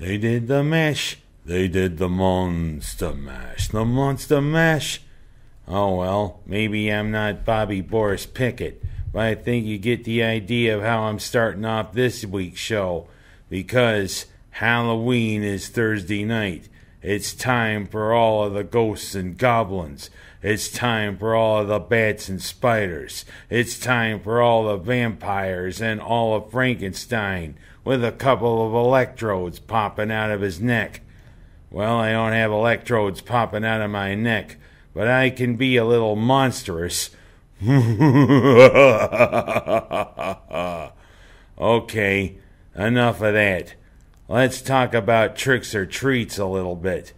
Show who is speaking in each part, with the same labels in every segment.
Speaker 1: They did the mash. They did the monster mash. The monster mash. Oh well, maybe I'm not Bobby Boris Pickett, but I think you get the idea of how I'm starting off this week's show. Because Halloween is Thursday night. It's time for all of the ghosts and goblins. It's time for all of the bats and spiders. It's time for all the vampires and all of Frankenstein with a couple of electrodes popping out of his neck. Well, I don't have electrodes popping out of my neck, but I can be a little monstrous. okay, enough of that. Let's talk about tricks or treats a little bit.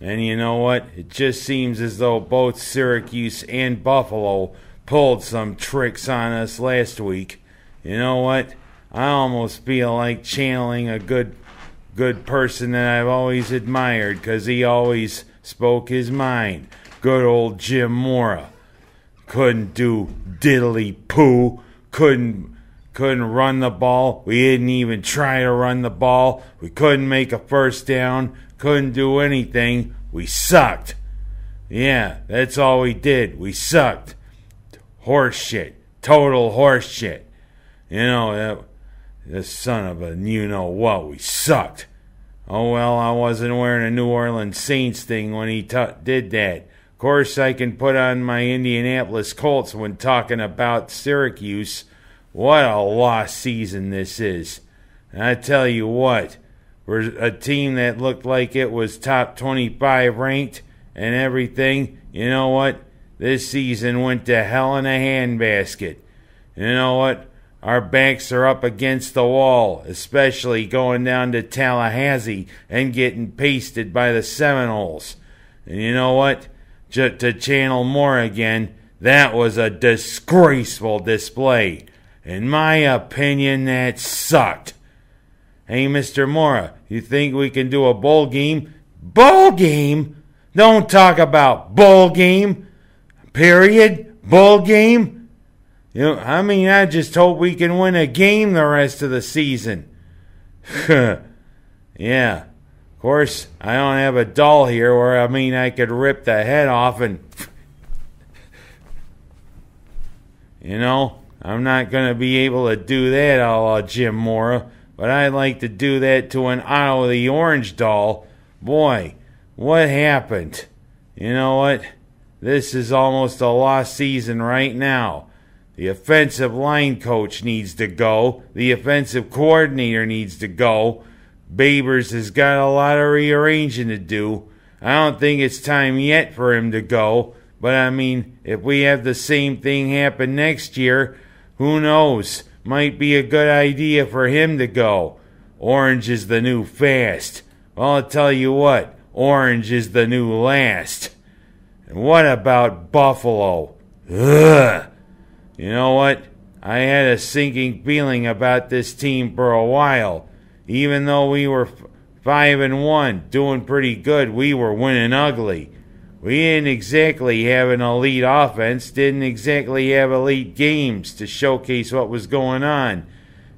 Speaker 1: And you know what? It just seems as though both Syracuse and Buffalo pulled some tricks on us last week. You know what? I almost feel like channeling a good good person that I've always admired cuz he always spoke his mind. Good old Jim Mora. Couldn't do diddly poo. Couldn't couldn't run the ball. We didn't even try to run the ball. We couldn't make a first down. Couldn't do anything. We sucked. Yeah, that's all we did. We sucked. Horse shit. Total horse shit. You know, the son of a you know what. We sucked. Oh well, I wasn't wearing a New Orleans Saints thing when he t- did that. Of course, I can put on my Indianapolis Colts when talking about Syracuse what a lost season this is. And I tell you what, for a team that looked like it was top 25 ranked and everything, you know what? This season went to hell in a handbasket. You know what? Our backs are up against the wall, especially going down to Tallahassee and getting pasted by the Seminoles. And you know what? To channel Mora again, that was a disgraceful display. In my opinion, that sucked. Hey, Mr. Mora, you think we can do a bowl game? Bowl game? Don't talk about bowl game. Period. Bowl game. You know, I mean, I just hope we can win a game the rest of the season. yeah. Of course, I don't have a doll here where I mean I could rip the head off and. you know? I'm not going to be able to do that a la Jim Mora, but I'd like to do that to an Otto of the Orange doll. Boy, what happened? You know what? This is almost a lost season right now. The offensive line coach needs to go. The offensive coordinator needs to go. Babers has got a lot of rearranging to do. I don't think it's time yet for him to go. But I mean, if we have the same thing happen next year, who knows? Might be a good idea for him to go. Orange is the new fast. Well, I'll tell you what, orange is the new last. And what about Buffalo? Ugh. You know what? I had a sinking feeling about this team for a while. Even though we were f- five and one, doing pretty good, we were winning ugly. We didn't exactly have an elite offense, didn't exactly have elite games to showcase what was going on.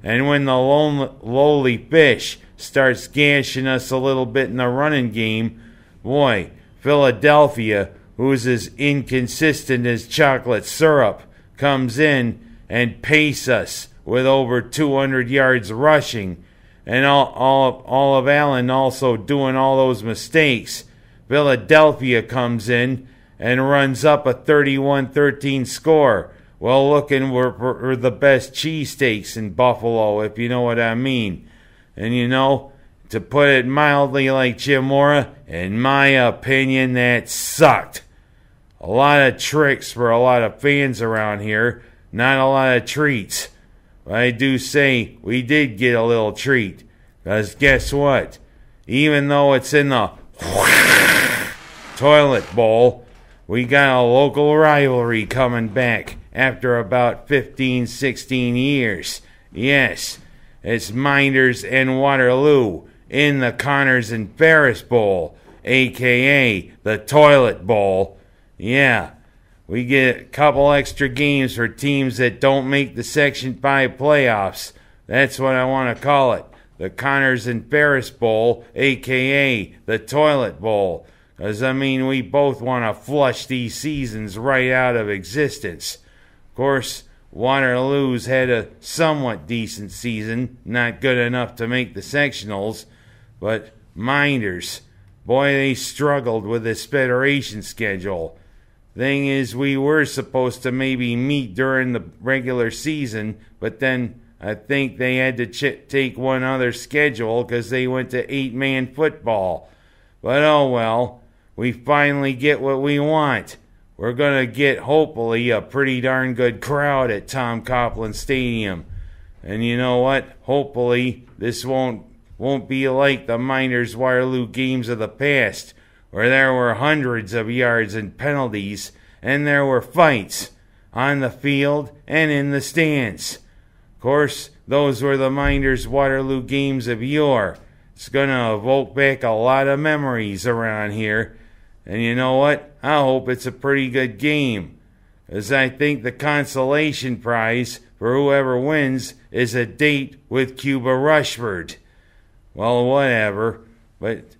Speaker 1: And when the lone, lowly fish starts gashing us a little bit in the running game, boy, Philadelphia, who's as inconsistent as chocolate syrup, comes in and pace us with over 200 yards rushing. And all, all, all of Allen also doing all those mistakes Philadelphia comes in and runs up a 31 13 score. Well, looking for the best cheesesteaks in Buffalo, if you know what I mean. And you know, to put it mildly like Jim Mora, in my opinion, that sucked. A lot of tricks for a lot of fans around here, not a lot of treats. But I do say we did get a little treat. Because guess what? Even though it's in the toilet bowl. We got a local rivalry coming back after about 15, 16 years. Yes, it's Mynderse and Waterloo in the Connors and Ferris Bowl, aka the Toilet Bowl. Yeah, we get a couple extra games for teams that don't make the Section 5 playoffs. That's what I want to call it. the Connors and Ferris Bowl, aka the Toilet Bowl. Because, I mean, we both want to flush these seasons right out of existence. Of course, Waterloo's had a somewhat decent season, not good enough to make the sectionals, but Mynderse, boy, they struggled with this federation schedule. Thing is, we were supposed to maybe meet during the regular season, but then I think they had to ch- take one other schedule because they went to eight man football. But oh well, we finally get what we want. We're going to get, hopefully, a pretty darn good crowd at Tom Coughlin Stadium. And you know what? Hopefully, this won't won't be like the Mynderse Waterloo games of the past, where there were hundreds of yards and penalties, and there were fights on the field and in the stands. Of course, those were the Mynderse Waterloo games of yore. It's gonna evoke back a lot of memories around here. And you know what? I hope it's a pretty good game. As I think the consolation prize for whoever wins is a date with Cuba Rushford. Well, whatever. But,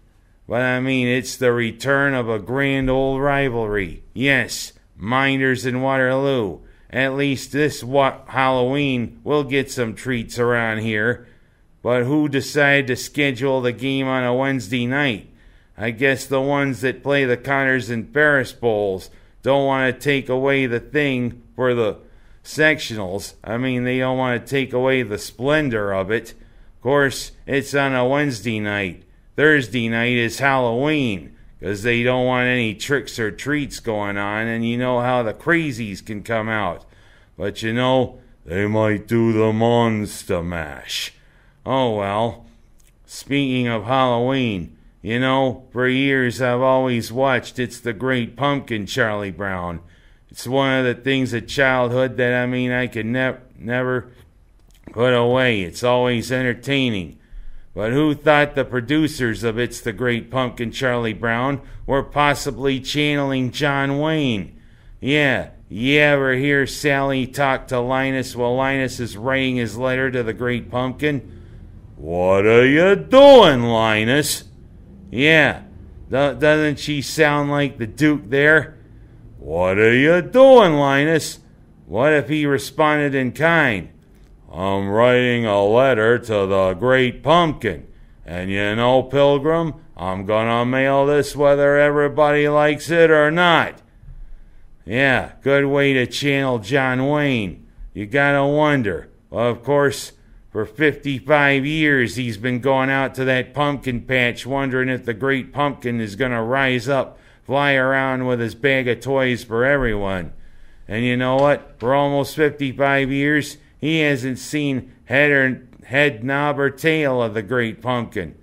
Speaker 1: but I mean, it's the return of a grand old rivalry. Yes, Mynderse and Waterloo. At least this wa- Halloween we'll get some treats around here. But who decided to schedule the game on a Wednesday night? I guess the ones that play the Connors and Ferris Bowls don't want to take away the thing for the sectionals. I mean, they don't want to take away the splendor of it. Of course, it's on a Wednesday night. Thursday night is Halloween because they don't want any tricks or treats going on, and you know how the crazies can come out. But you know, they might do the monster mash. Oh well. Speaking of Halloween, you know, for years I've always watched It's the Great Pumpkin, Charlie Brown. It's one of the things of childhood that I mean I could ne- never put away. It's always entertaining. But who thought the producers of It's the Great Pumpkin, Charlie Brown, were possibly channeling John Wayne? Yeah, you ever hear Sally talk to Linus while Linus is writing his letter to the Great Pumpkin? What are you doing, Linus? Yeah, doesn't she sound like the Duke there? What are you doing, Linus? What if he responded in kind? I'm writing a letter to the Great Pumpkin. And you know, Pilgrim, I'm gonna mail this whether everybody likes it or not. Yeah, good way to channel John Wayne. You gotta wonder. Well, of course, for 55 years, he's been going out to that pumpkin patch wondering if the great pumpkin is to rise up, fly around with his bag of toys for everyone. And you know what? For almost 55 years, he hasn't seen head, or, head, knob, or tail of the great pumpkin.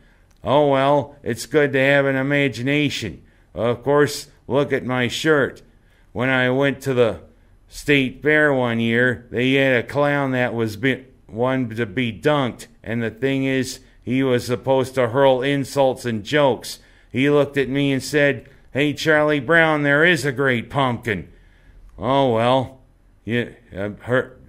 Speaker 1: Oh well, it's good to have an imagination. Of course, look at my shirt. When I went to the state fair one year, they had a clown that was bit one to be dunked, and the thing is, he was supposed to hurl insults and jokes. He looked at me and said, Hey, Charlie Brown, there is a great pumpkin. Oh, well, you, uh,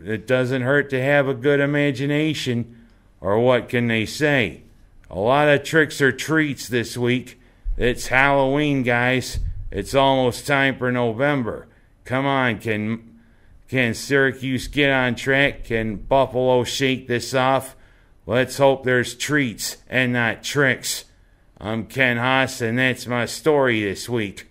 Speaker 1: it doesn't hurt to have a good imagination, or what can they say? A lot of tricks or treats this week. It's Halloween, guys. It's almost time for November. Come on, can can Syracuse get on track? Can Buffalo shake this off? Let's hope there's treats and not tricks. I'm Ken Haas, and that's my story this week.